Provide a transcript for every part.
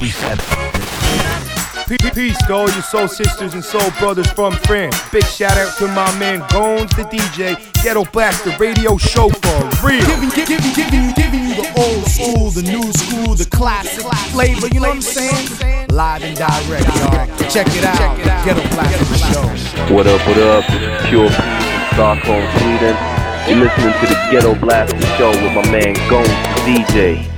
We said. Peace to all your soul sisters and soul brothers from France. Big shout out to my man Gones, the DJ, Ghetto Blaster radio show for real. Giving, giving, giving, you giving you the old school, the new school, the classic flavor. You know what I'm saying? Live and direct, y'all. Check it out. Ghetto Blaster show. What up? What up? This Pure P from Stockholm, Sweden. You're listening to the Ghetto Blaster show with my man Gones, the DJ.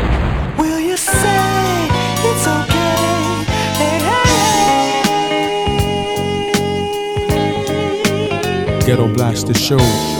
Ghetto Blaster Show.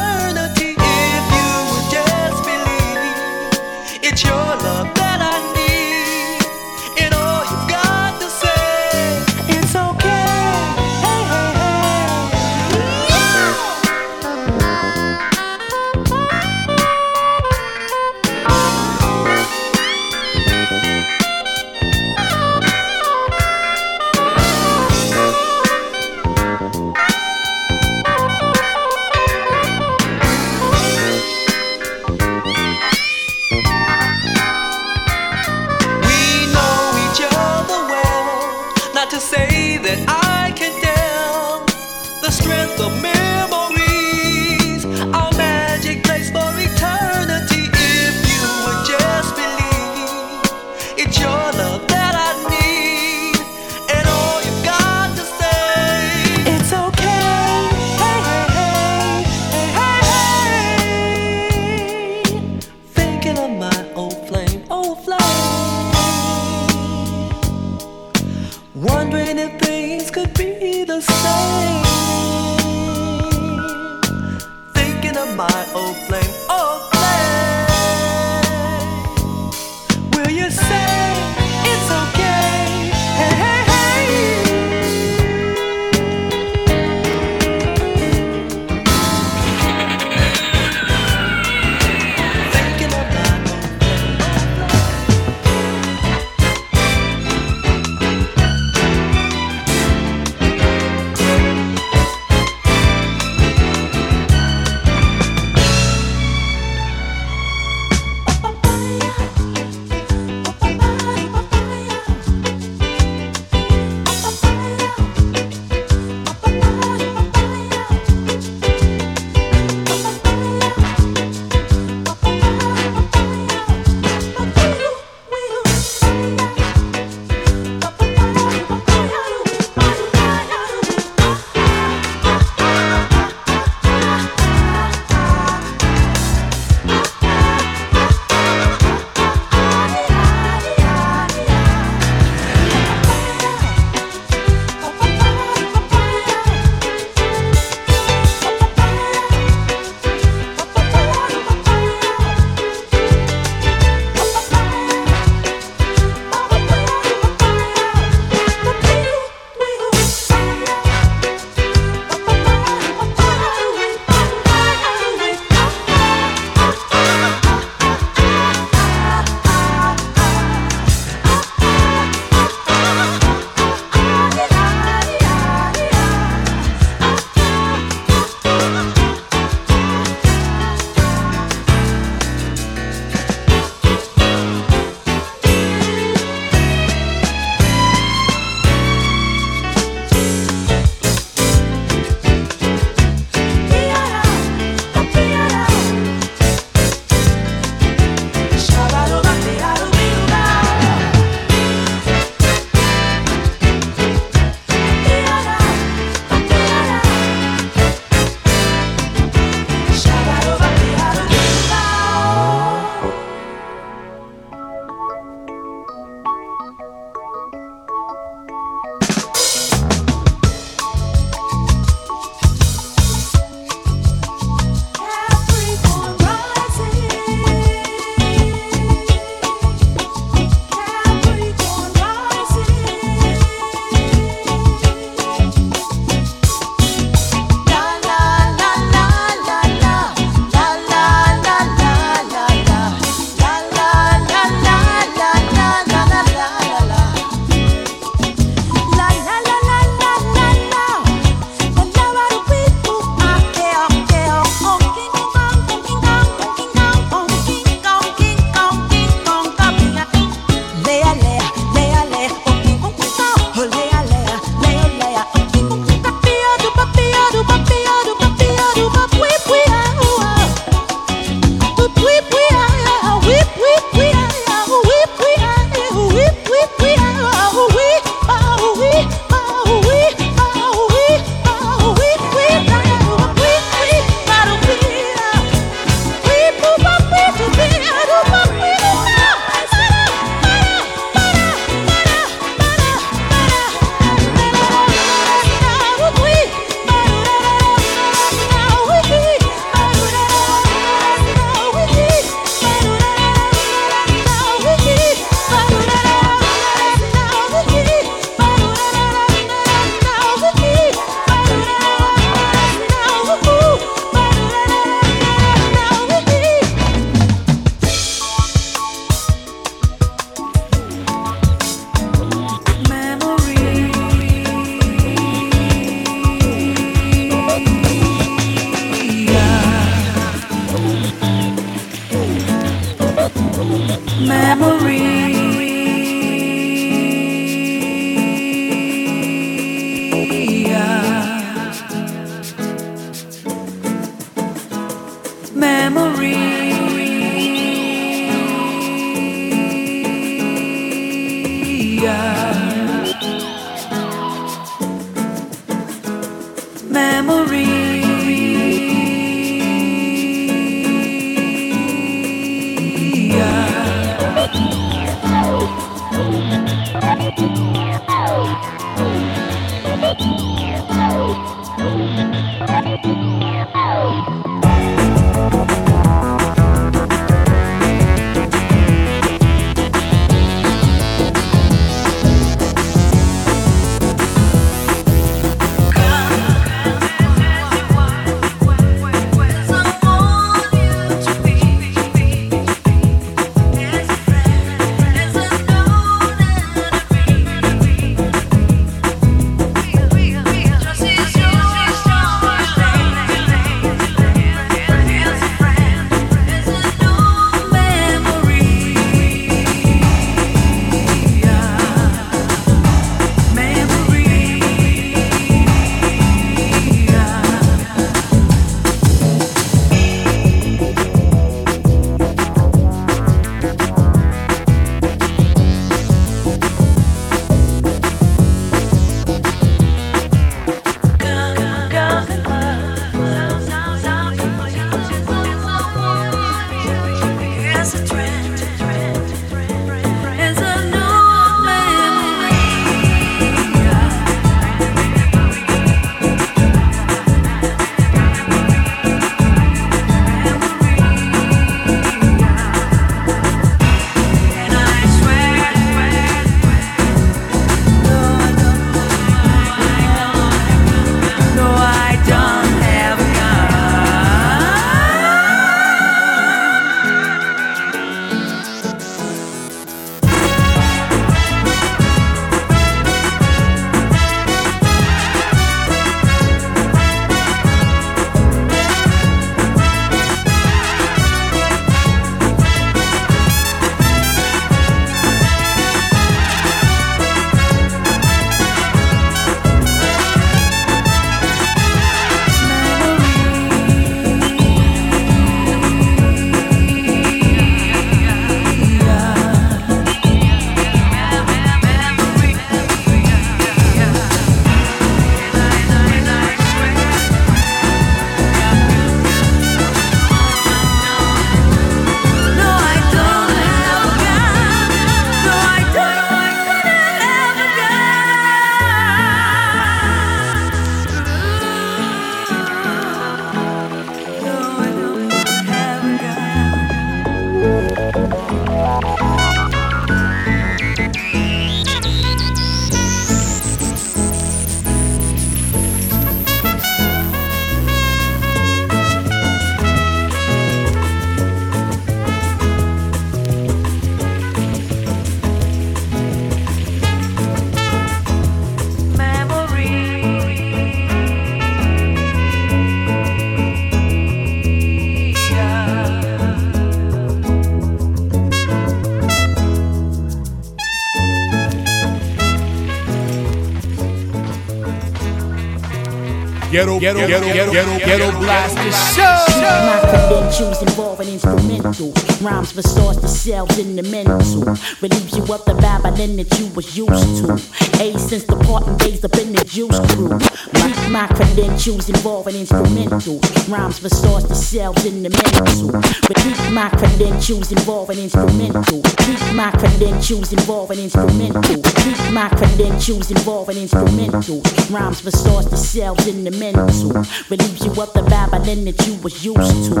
Ghetto, ghetto, ghetto, ghetto, ghetto, ghetto blaster show. My credentials involving instrumental rhymes for source the cells in the mental. Relieves you of the babbling that you was used to. A since the parting days up in the juice crew. My, my credentials involving instrumental rhymes for source the cells in the mental. Repeat my credentials involving instrumental. Keep my credentials involving instrumental. Keep my credentials involving instrumental rhymes for source the cells in the mental. Relieves you of the babbling that you was used to.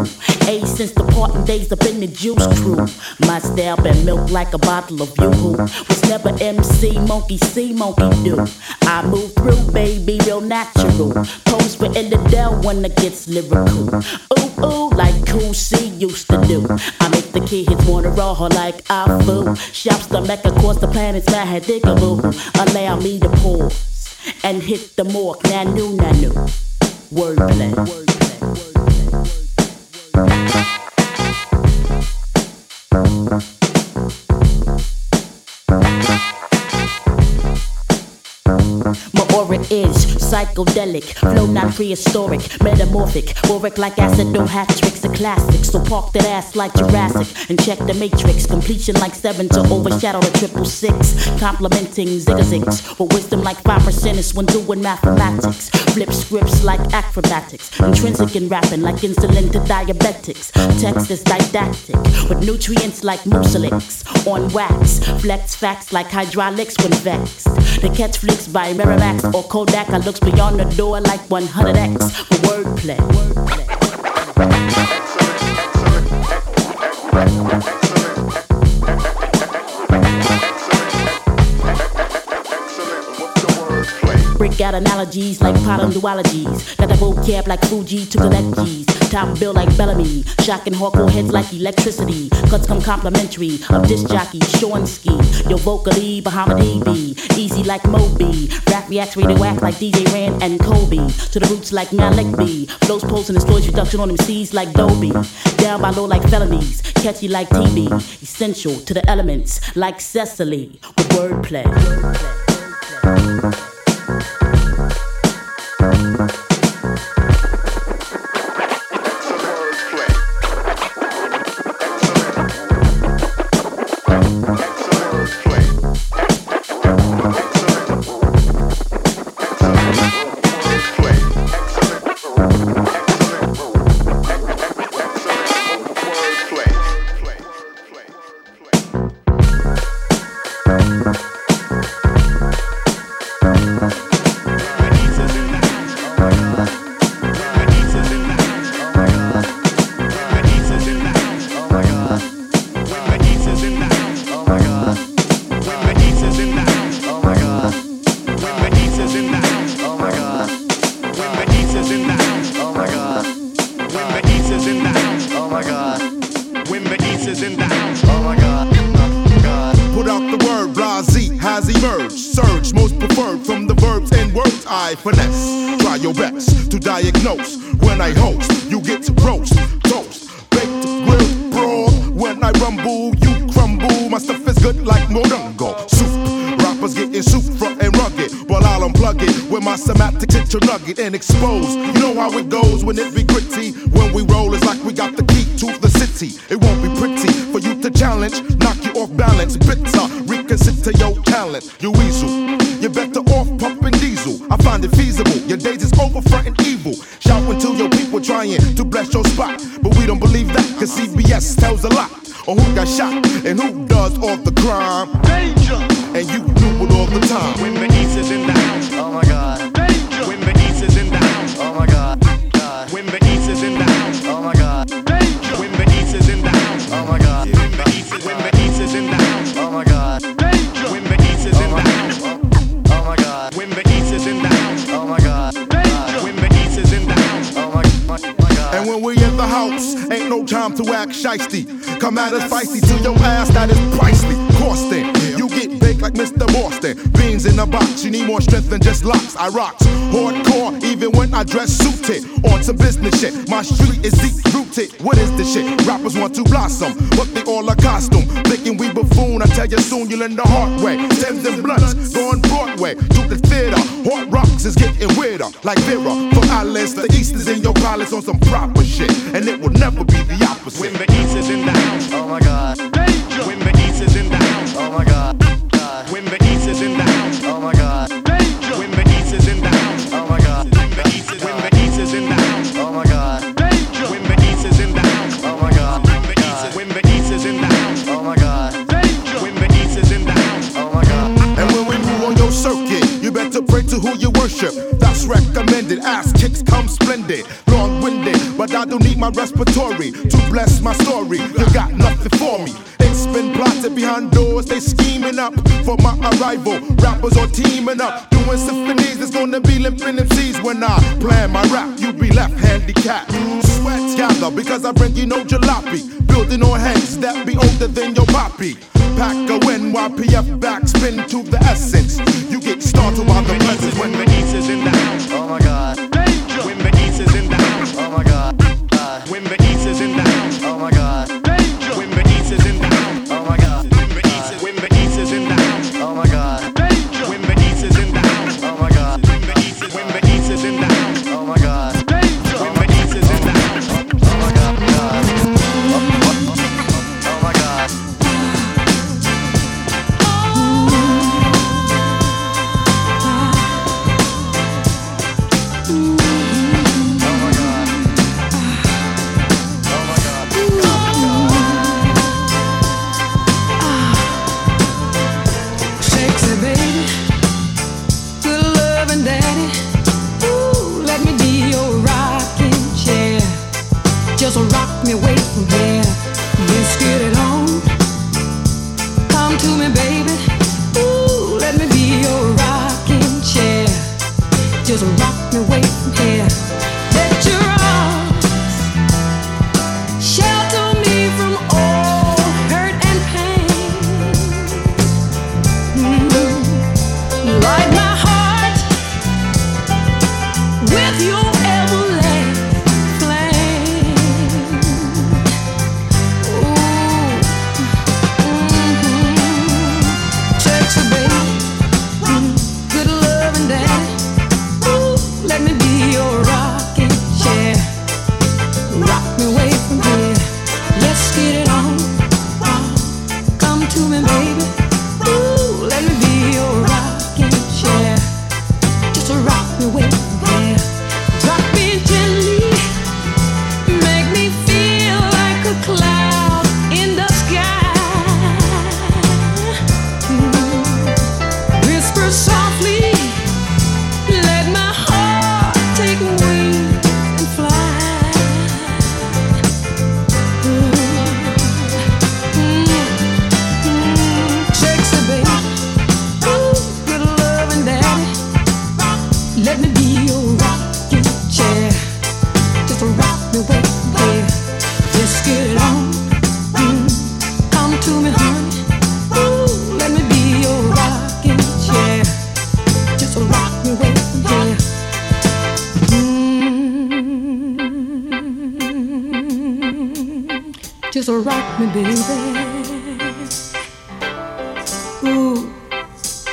A since the parting days up in the juice crew. My style been milk like a bottle of yoo-hoo. Was never MC, monkey see, monkey do. I move through, baby, real natural. Pose for Illadel when it gets lyrical. Ooh, ooh, like Cool C used to do. I make the kids wanna raw like I foo. Shouts the Mecca across the planets, mad diggable. Allow me to pause and hit the mark. Nanu, nanu. Wordplay. My aura psychedelic, flow not prehistoric, metamorphic, boric like acid, no hat tricks, a classic. So park that ass like Jurassic and check the matrix. Completion like seven to overshadow the triple six. Complimenting zigzags with wisdom like five percenters when doing mathematics. Flip scripts like acrobatics, intrinsic in rapping like insulin to diabetics. Text is didactic with nutrients like mucilix on wax. Flex facts like hydraulics when vexed. The catch flicks by Miramax or Kodak. I looks beyond the door like 100x for wordplay. Break out analogies like pattern duologies. Got the vocab like Fuji to collect G's. Top bill like Bellamy. Shocking hardcore heads like electricity. Cuts come complimentary of disc jockey Shornsky. Yo vocally Bahamadia. Easy like Moby. Rap reacts radioact like DJ Rand and Kobe. To the roots like Malik B. Flows pulse and explodes reduction on MCs like Dobie. Down by low like felonies. Catchy like TB. Essential to the elements like Cecily with wordplay. Put ass, that is pricey. Costing, you get baked like Mr. Boston. Beans in a box, you need more strength than just locks. I rocks hardcore, even when I dress suited. On some business shit, my street is deep rooted. What is this shit? Rappers want to blossom, but they all a costume. Thinking we buffoon, I tell you soon you'll learn the hard way. Stems and blunts, going Broadway to the theater. Hard rocks is getting weirder, like Vera. From Alice, the East is in your palace on some proper shit, and it will never be the opposite. When the East is in the house, oh my god. In the house, oh my god. Recommended. Ass kicks come splendid. Long winded, but I don't need my respiratory to bless my story. You got nothing for me. It's been plotted behind doors, they scheming up for my arrival. Rappers are teaming up, doing symphonies. It's gonna be limping MCs when I plan my rap. You be left handicapped. Sweat gather because I bring you no jalopy. Building on heads that be older than your poppy. Pack a NYPF backspin to the essence. You get started by the presence when the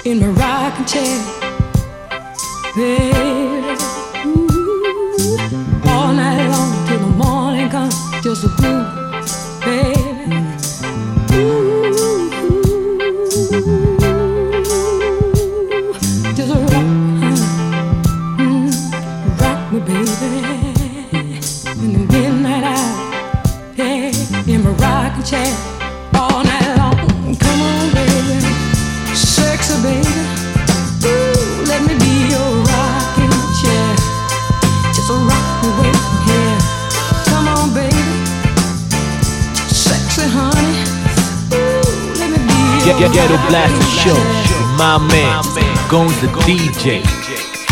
in my rocking chair, the DJ.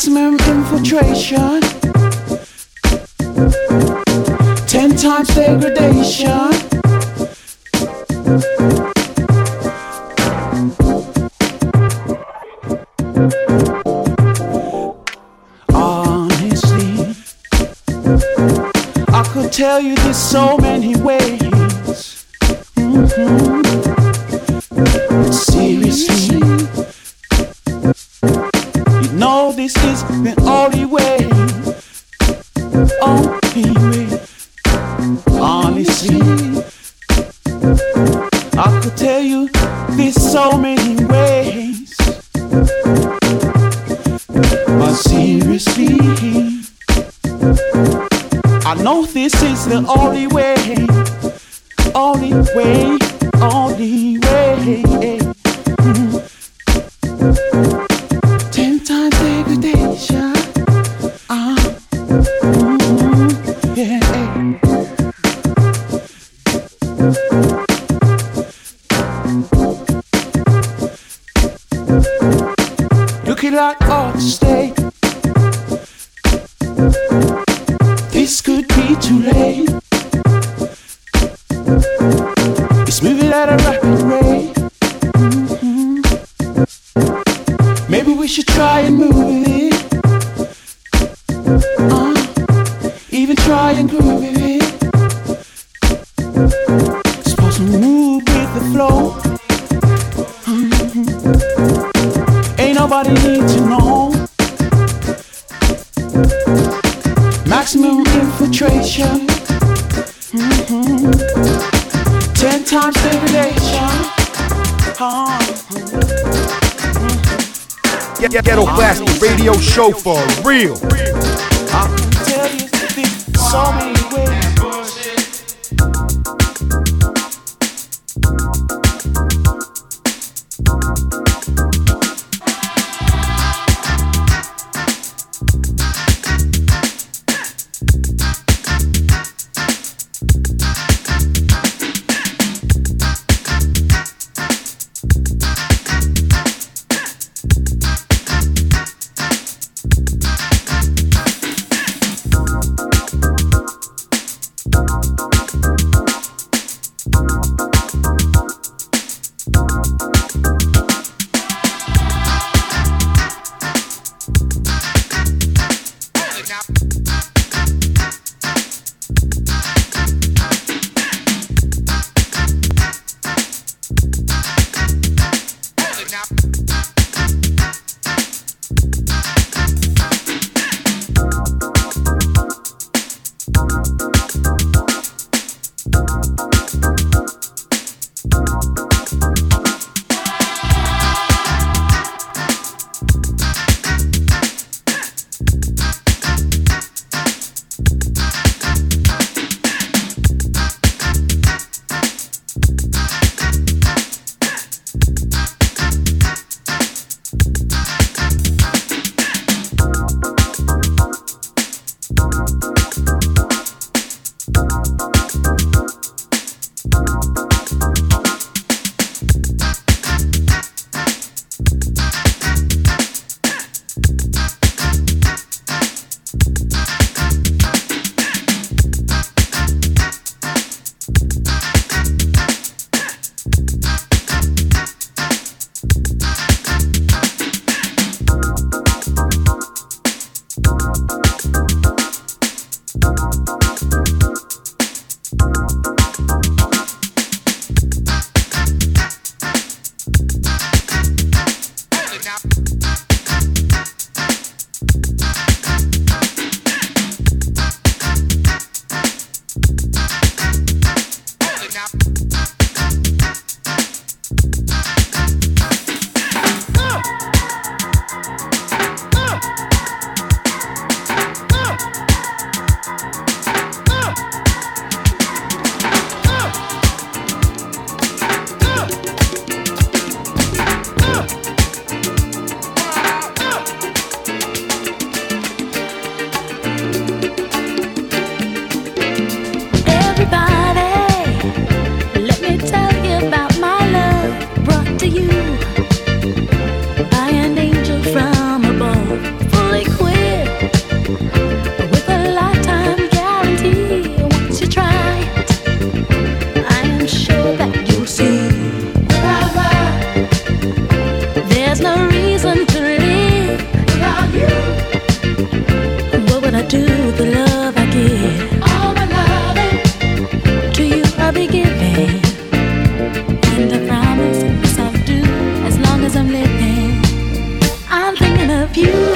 maximum infiltration. Ten times degradation. Honestly, I could tell you this so many. flow. Mm-hmm. Ain't nobody need to know. Maximum infiltration. Mm-hmm. Ten times stimulation. Uh-huh. Ghetto Blast, the radio show for real. I'm thinking of you.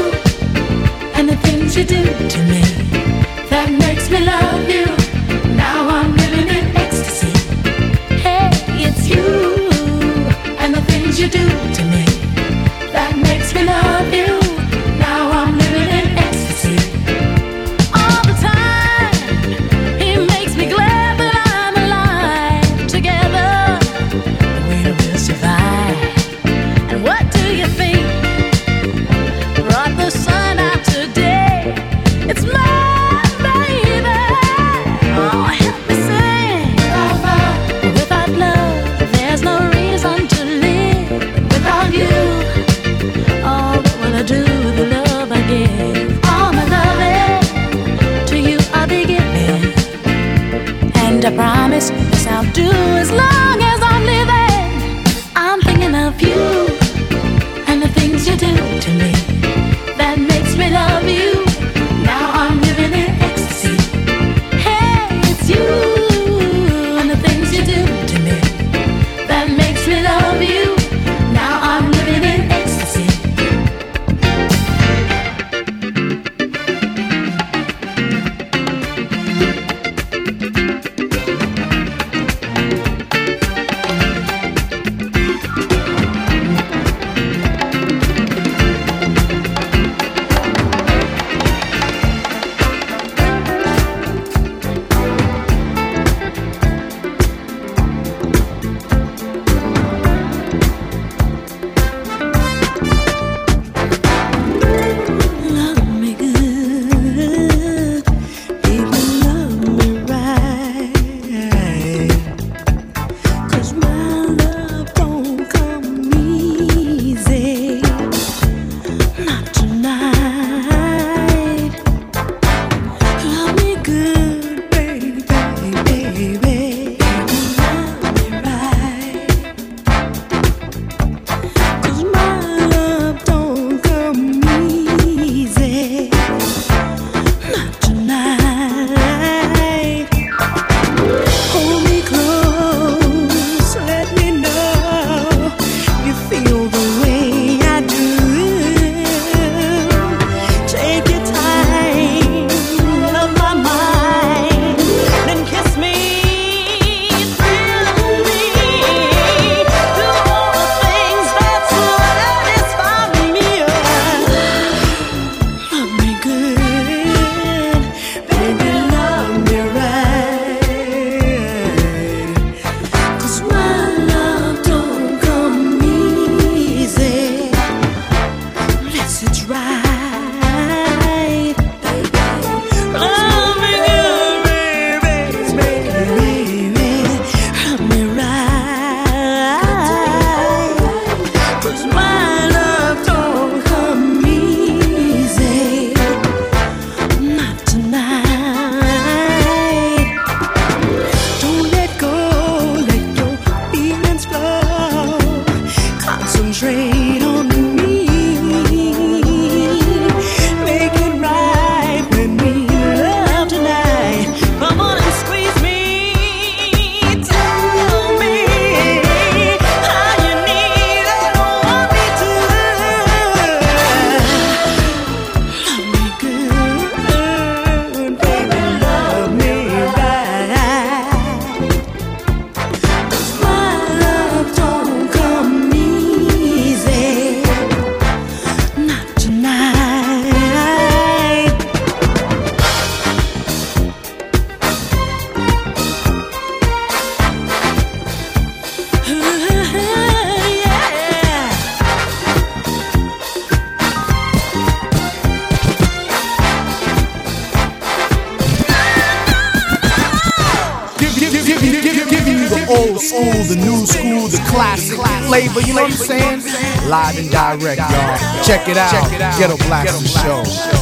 Check it out. Check it out. Ghetto Blast Ghetto Blast. Show.